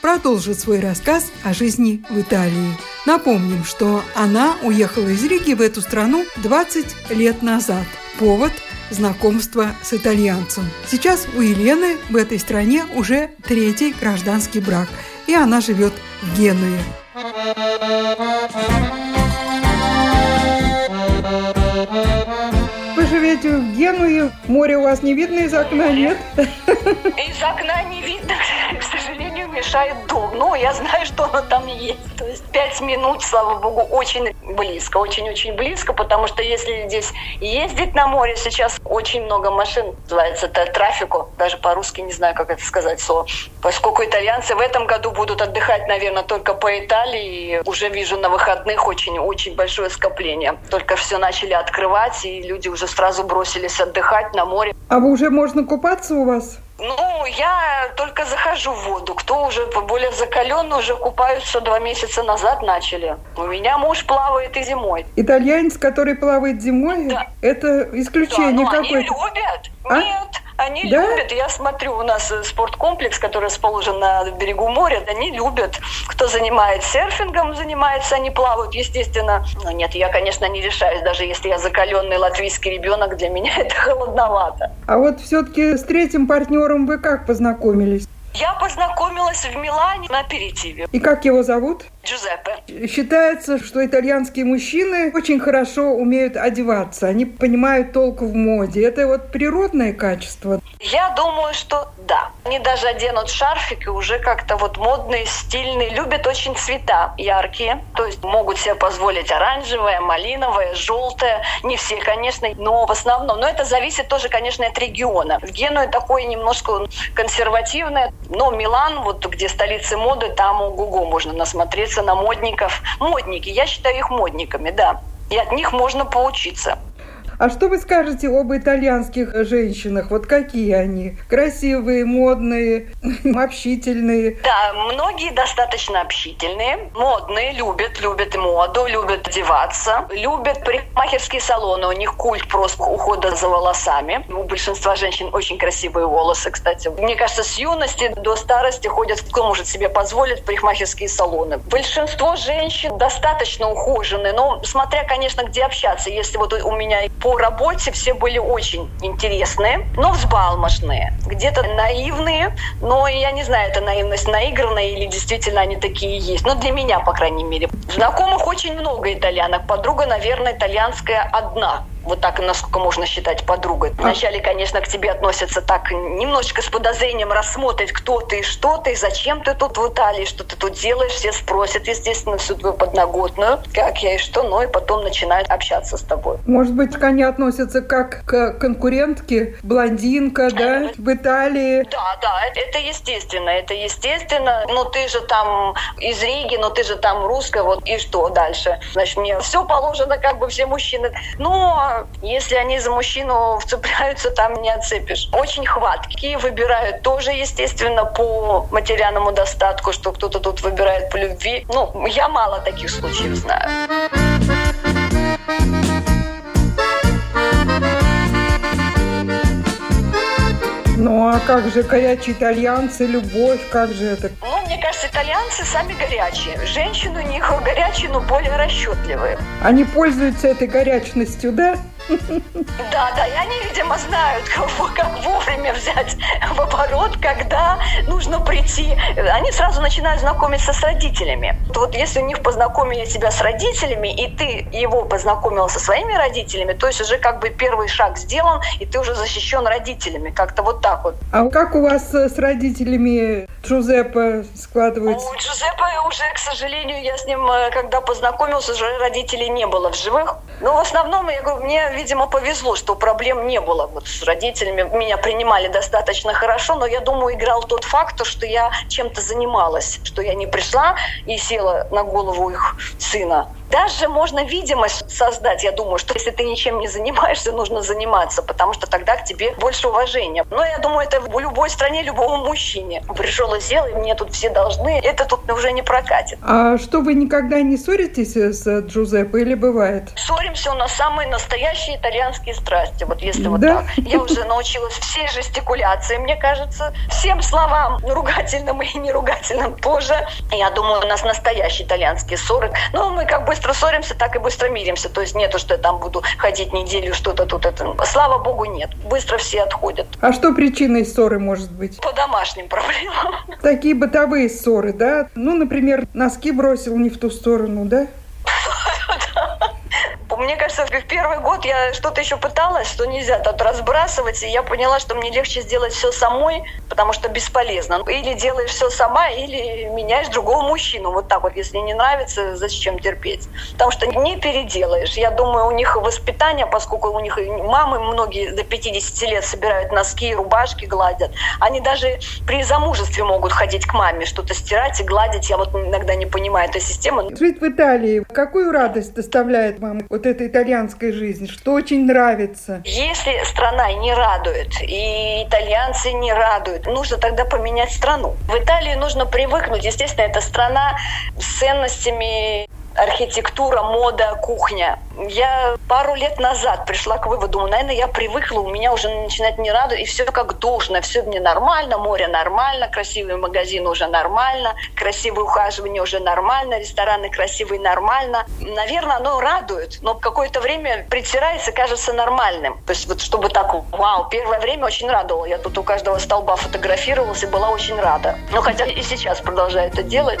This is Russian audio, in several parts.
продолжит свой рассказ о жизни в Италии. Напомним, что она уехала из Риги в эту страну 20 лет назад. Повод – знакомство с итальянцем. Сейчас у Елены в этой стране уже третий гражданский брак, и она живет в Генуе. живете в Генуе, море у вас не видно из окна, нет? Из окна не видно, к сожалению, мешает дом. Но я знаю, что оно там есть. То есть пять минут, слава богу, очень близко, очень-очень близко, потому что если здесь ездить на море, сейчас очень много машин, называется это трафику, даже по-русски не знаю, как это сказать слово. Поскольку итальянцы в этом году будут отдыхать, наверное, только по Италии, уже вижу на выходных очень-очень большое скопление. Только все начали открывать, и люди уже сразу бросились отдыхать на море. А вы уже можно купаться у вас? Ну, я только захожу в воду. Кто уже более закаленный, уже купаются два месяца назад начали. У меня муж плавает и зимой. Итальянец, который плавает зимой, да. это исключение да, ну, какое-то. Они любят. А? Нет, они да? любят. Я смотрю, у нас э, спорткомплекс, который расположен на берегу моря, они любят. Кто занимается серфингом, занимается, они плавают, естественно. Но нет, я, конечно, не решаюсь, даже если я закаленный латвийский ребенок, для меня это холодновато. А вот все-таки с третьим партнером вы как познакомились? Я познакомилась в Милане на аперитиве. И как его зовут? Джузеппе. Считается, что итальянские мужчины очень хорошо умеют одеваться. Они понимают толк в моде. Это вот природное качество. Я думаю, что да. Они даже оденут шарфики уже как-то вот модные, стильные. Любят очень цвета яркие. То есть могут себе позволить оранжевое, малиновое, желтое. Не все, конечно, но в основном. Но это зависит тоже, конечно, от региона. В Генуе такое немножко консервативное. Но Милан, вот где столица моды, там ого-го можно насмотреться на модников. Модники, я считаю их модниками, да. И от них можно поучиться. А что вы скажете об итальянских женщинах? Вот какие они? Красивые, модные, общительные? Да, многие достаточно общительные, модные, любят, любят моду, любят одеваться, любят парикмахерские салоны. У них культ просто ухода за волосами. У большинства женщин очень красивые волосы, кстати. Мне кажется, с юности до старости ходят, кто может себе позволить, парикмахерские салоны. Большинство женщин достаточно ухоженные, но смотря, конечно, где общаться. Если вот у меня по работе все были очень интересные, но взбалмошные, где-то наивные, но я не знаю, это наивность наигранная или действительно они такие есть. Но для меня, по крайней мере. Знакомых очень много итальянок. Подруга, наверное, итальянская одна вот так, насколько можно считать подругой. Вначале, конечно, к тебе относятся так немножечко с подозрением рассмотреть, кто ты и что ты, зачем ты тут в Италии, что ты тут делаешь. Все спросят, естественно, всю твою подноготную, как я и что, но и потом начинают общаться с тобой. Может быть, они относятся как к конкурентке, блондинка, да, в Италии? Да, да, это естественно, это естественно. Но ты же там из Риги, но ты же там русская, вот и что дальше? Значит, мне все положено, как бы все мужчины. Если они за мужчину вцепляются, там не отцепишь. Очень хваткие, выбирают тоже, естественно, по материальному достатку, что кто-то тут выбирает по любви. Ну, я мало таких случаев знаю. Ну а как же горячие итальянцы, любовь, как же это? Ну, мне кажется, итальянцы сами горячие. Женщины у них горячие, но более расчетливые. Они пользуются этой горячностью, да? Да, да, и они, видимо, знают, как вовремя взять в оборот, когда нужно прийти. Они сразу начинают знакомиться с родителями. Вот если у них познакомили тебя с родителями, и ты его познакомил со своими родителями, то есть уже как бы первый шаг сделан, и ты уже защищен родителями. Как-то вот так вот. А как у вас с родителями Джузеппе складывается? У Джузеппе уже, к сожалению, я с ним, э, когда познакомился, уже родителей не было в живых. Но в основном, я говорю, мне, видимо, повезло, что проблем не было вот с родителями. Меня принимали достаточно хорошо, но я думаю, играл тот факт, что я чем-то занималась, что я не пришла и села на голову их сына, даже можно видимость создать. Я думаю, что если ты ничем не занимаешься, нужно заниматься, потому что тогда к тебе больше уважения. Но я думаю, это в любой стране, любому мужчине. Пришел и сел, и мне тут все должны. Это тут уже не прокатит. А что, вы никогда не ссоритесь с Джузеппе или бывает? Ссоримся, у нас самые настоящие итальянские страсти. Вот если вот так. Я уже научилась всей жестикуляции, мне кажется, всем словам, ругательным и неругательным тоже. Я думаю, у нас настоящие итальянские ссоры. Но мы как бы быстро ссоримся, так и быстро миримся. То есть нету, что я там буду ходить неделю, что-то тут. Это. Слава богу, нет. Быстро все отходят. А что причиной ссоры может быть? По домашним проблемам. Такие бытовые ссоры, да? Ну, например, носки бросил не в ту сторону, да? Мне кажется, в первый год я что-то еще пыталась, что нельзя тут разбрасывать, и я поняла, что мне легче сделать все самой, потому что бесполезно. Или делаешь все сама, или меняешь другого мужчину. Вот так вот, если не нравится, зачем терпеть? Потому что не переделаешь. Я думаю, у них воспитание, поскольку у них мамы многие до 50 лет собирают носки, рубашки гладят. Они даже при замужестве могут ходить к маме, что-то стирать и гладить. Я вот иногда не понимаю эту систему. Жить в Италии, какую радость доставляет вам вот этой итальянской жизни? Что очень нравится? Если страна не радует, и итальянцы не радуют, нужно тогда поменять страну. В Италии нужно привыкнуть. Естественно, это страна с ценностями архитектура, мода, кухня. Я пару лет назад пришла к выводу, наверное, я привыкла, у меня уже начинает не радовать, и все как должно, все мне нормально, море нормально, красивые магазины уже нормально, красивые ухаживания уже нормально, рестораны красивые нормально. Наверное, оно радует, но какое-то время притирается, кажется нормальным. То есть вот чтобы так, вау, первое время очень радовало. Я тут у каждого столба фотографировалась и была очень рада. Но хотя и сейчас продолжаю это делать.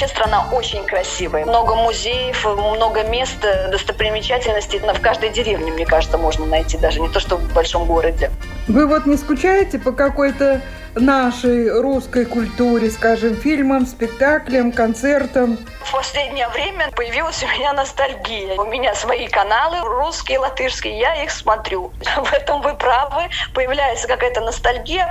Вообще страна очень красивая. Много музеев, много мест, достопримечательностей. В каждой деревне, мне кажется, можно найти, даже не то, что в большом городе. Вы вот не скучаете по какой-то нашей русской культуре, скажем, фильмам, спектаклям, концертам? В последнее время появилась у меня ностальгия. У меня свои каналы, русские, латышские, я их смотрю. В этом вы правы. Появляется какая-то ностальгия.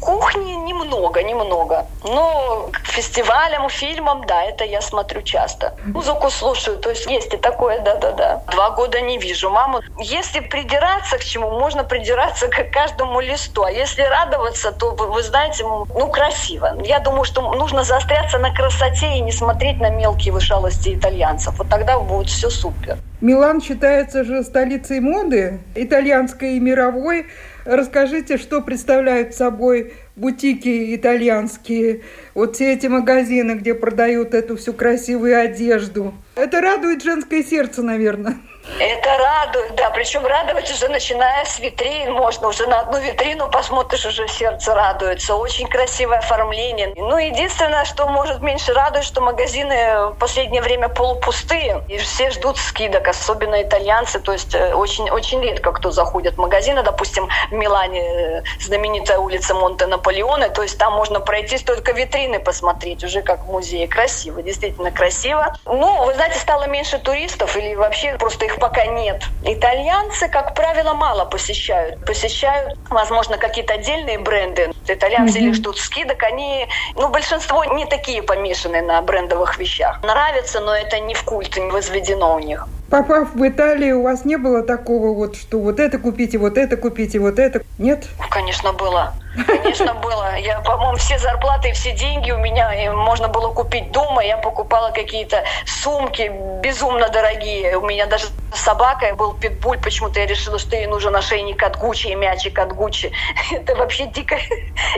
Кухни немного, немного. Но к фестивалям, фильмам, да, это я смотрю часто. Музыку слушаю, то есть есть и такое, да-да-да. Два года не вижу маму. Если придираться к чему, можно придираться к каждому листу. А если радоваться, то, вы знаете, ну, красиво. Я думаю, что нужно заостряться на красоте и не смотреть на мелкие вышалости итальянцев. Вот тогда будет все супер. Милан считается же столицей моды, итальянской и мировой. Расскажите, что представляют собой бутики итальянские, вот все эти магазины, где продают эту всю красивую одежду. Это радует женское сердце, наверное. Это радует, да. Причем радовать уже начиная с витрин. Можно уже на одну витрину посмотришь, уже сердце радуется. Очень красивое оформление. Ну, единственное, что может меньше радовать, что магазины в последнее время полупустые. И все ждут скидок, особенно итальянцы. То есть э, очень, очень редко кто заходит в магазины. Допустим, в Милане э, знаменитая улица Монте Наполеоне. То есть там можно пройтись только витрины посмотреть, уже как в музее. Красиво, действительно красиво. Ну, вы знаете, стало меньше туристов или вообще просто их их пока нет. Итальянцы, как правило, мало посещают. Посещают, возможно, какие-то отдельные бренды. Итальянцы mm-hmm. ждут скидок, они, ну, большинство не такие помешаны на брендовых вещах. Нравится, но это не в культ, не возведено у них. Попав в Италию, у вас не было такого вот, что вот это купите, вот это купите, вот это? Нет? Конечно, было. Конечно, было. Я, по-моему, все зарплаты и все деньги у меня можно было купить дома. Я покупала какие-то сумки безумно дорогие. У меня даже собака был питбуль. Почему-то я решила, что ей нужен ошейник от Гуччи и мячик от Гуччи. Это вообще дико.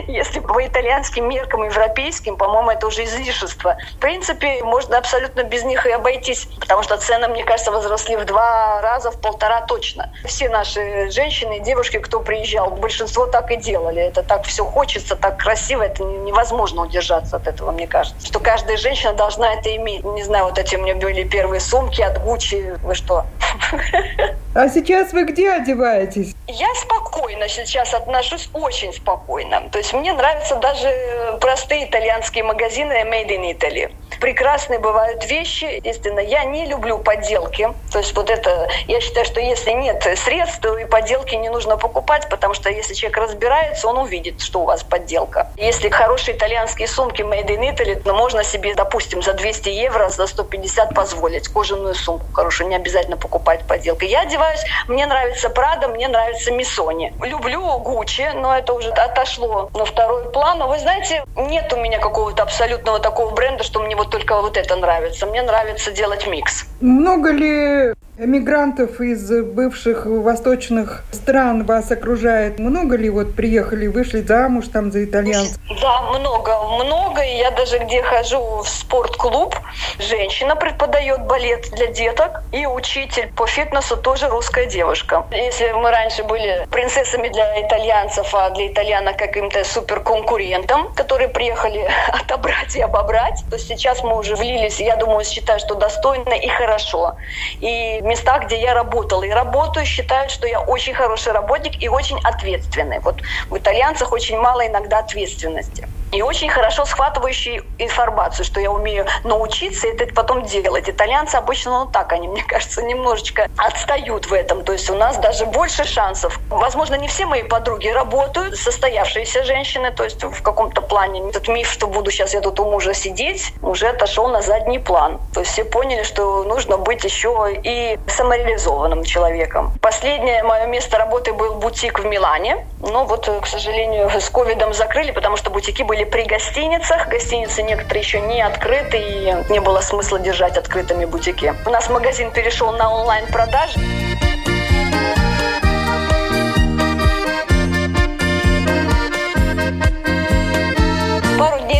Если по итальянским меркам, европейским, по-моему, это уже излишество. В принципе, можно абсолютно без них и обойтись, потому что цены, мне кажется, возросли в два раза, в полтора точно. Все наши женщины и девушки, кто приезжал, большинство так и делали. Это так все хочется, так красиво, это невозможно удержаться от этого, мне кажется. Что каждая женщина должна это иметь. Не знаю, вот эти у меня были первые сумки от Гуччи. Вы что? А сейчас вы где одеваетесь? Я спокойно сейчас отношусь, очень спокойно. То есть мне нравятся даже простые итальянские магазины Made in Italy. Прекрасные бывают вещи. Естественно, я не люблю подделки. То есть вот это, я считаю, что если нет средств, то и подделки не нужно покупать, потому что если человек разбирается, он увидит, что у вас подделка. Если хорошие итальянские сумки Made in Italy, то можно себе, допустим, за 200 евро, за 150 позволить кожаную сумку хорошую, не обязательно покупать подделку. Я одеваюсь, мне нравится Прада, мне нравится Миссони. Люблю Гуччи, но это уже отошло на второй план. Но вы знаете, нет у меня какого-то абсолютного такого бренда, что мне вот только вот это нравится. Мне нравится делать микс. Много ли Эмигрантов из бывших восточных стран вас окружает? Много ли вот приехали, вышли замуж там за итальянцев? Да, много, много. И я даже где хожу в спортклуб, женщина преподает балет для деток, и учитель по фитнесу тоже русская девушка. Если мы раньше были принцессами для итальянцев, а для итальянок каким-то суперконкурентом, которые приехали отобрать и обобрать, то сейчас мы уже влились, я думаю, считаю, что достойно и хорошо. И местах, где я работала и работаю, считают, что я очень хороший работник и очень ответственный. Вот в итальянцах очень мало иногда ответственности и очень хорошо схватывающий информацию, что я умею научиться это потом делать. Итальянцы обычно, ну так, они, мне кажется, немножечко отстают в этом. То есть у нас даже больше шансов. Возможно, не все мои подруги работают, состоявшиеся женщины, то есть в каком-то плане этот миф, что буду сейчас я тут у мужа сидеть, уже отошел на задний план. То есть все поняли, что нужно быть еще и самореализованным человеком. Последнее мое место работы был бутик в Милане. Но вот, к сожалению, с ковидом закрыли, потому что бутики были были при гостиницах. Гостиницы некоторые еще не открыты, и не было смысла держать открытыми бутики. У нас магазин перешел на онлайн-продажи.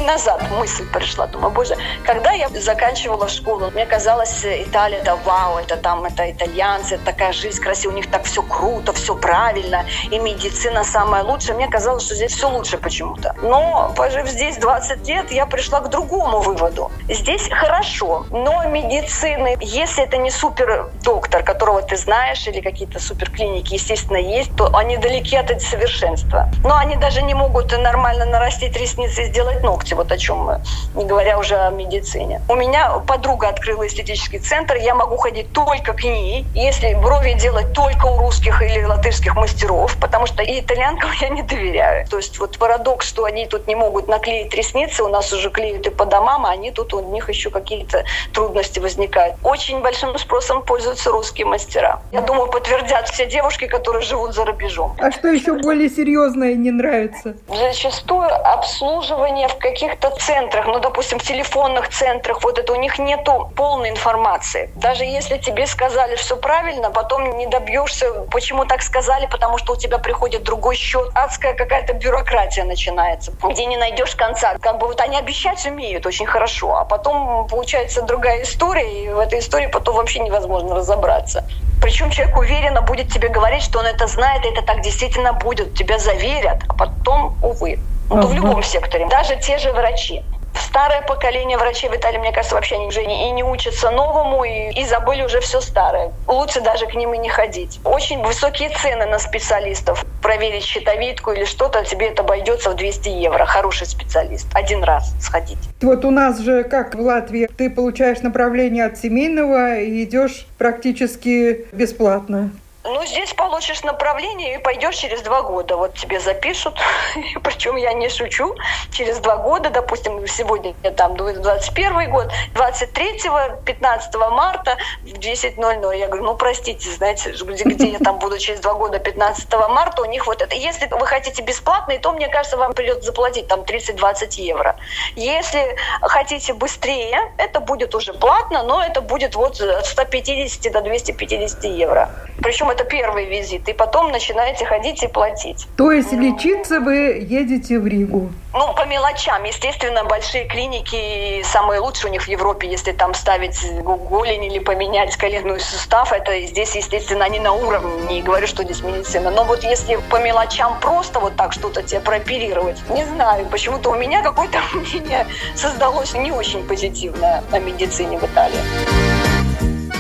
Назад мысль пришла. Думаю, боже, когда я заканчивала школу, мне казалось, Италия, да вау, это там, это итальянцы, это такая жизнь красивая, у них так все круто, все правильно, и медицина самая лучшая. Мне казалось, что здесь все лучше почему-то. Но, пожив здесь 20 лет, я пришла к другому выводу. Здесь хорошо, но медицины, если это не супер доктор, которого ты знаешь, или какие-то супер клиники, естественно, есть, то они далеки от совершенства. Но они даже не могут нормально нарастить ресницы и сделать ногти вот о чем мы, не говоря уже о медицине. У меня подруга открыла эстетический центр, я могу ходить только к ней, если брови делать только у русских или латышских мастеров, потому что и итальянкам я не доверяю. То есть вот парадокс, что они тут не могут наклеить ресницы, у нас уже клеют и по домам, а они тут, у них еще какие-то трудности возникают. Очень большим спросом пользуются русские мастера. Я думаю, подтвердят все девушки, которые живут за рубежом. А что еще более серьезное не нравится? Зачастую обслуживание в каких каких-то центрах, ну, допустим, в телефонных центрах, вот это у них нету полной информации. Даже если тебе сказали все правильно, потом не добьешься, почему так сказали, потому что у тебя приходит другой счет. Адская какая-то бюрократия начинается, где не найдешь конца. Как бы вот они обещать умеют очень хорошо, а потом получается другая история, и в этой истории потом вообще невозможно разобраться. Причем человек уверенно будет тебе говорить, что он это знает, и это так действительно будет. Тебя заверят, а потом, увы. Вот uh-huh. в любом секторе. Даже те же врачи. Старое поколение врачей в Италии, мне кажется, вообще они уже и не учатся новому, и, и забыли уже все старое. Лучше даже к ним и не ходить. Очень высокие цены на специалистов. Проверить щитовидку или что-то, тебе это обойдется в 200 евро. Хороший специалист. Один раз сходить. Вот у нас же, как в Латвии, ты получаешь направление от семейного и идешь практически бесплатно. Ну, здесь получишь направление и пойдешь через два года. Вот тебе запишут. Причем я не шучу. Через два года, допустим, сегодня там 21 год, 23 15 марта в 10.00. Я говорю, ну, простите, знаете, где, где я там буду через два года 15 марта, у них вот это. Если вы хотите бесплатно, то, мне кажется, вам придется заплатить там 30-20 евро. Если хотите быстрее, это будет уже платно, но это будет вот от 150 до 250 евро. Причем это первый визит, и потом начинаете ходить и платить. То есть лечиться вы едете в Ригу? Ну, по мелочам. Естественно, большие клиники самые лучшие у них в Европе, если там ставить голень или поменять коленный сустав, это здесь, естественно, они на уровне, не говорю, что здесь медицина. Но вот если по мелочам просто вот так что-то тебе прооперировать, не знаю, почему-то у меня какое-то мнение создалось не очень позитивное о медицине в Италии.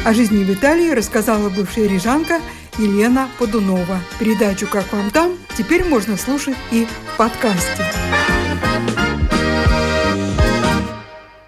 О жизни в Италии рассказала бывшая рижанка Елена Подунова. Передачу «Как вам там» теперь можно слушать и в подкасте.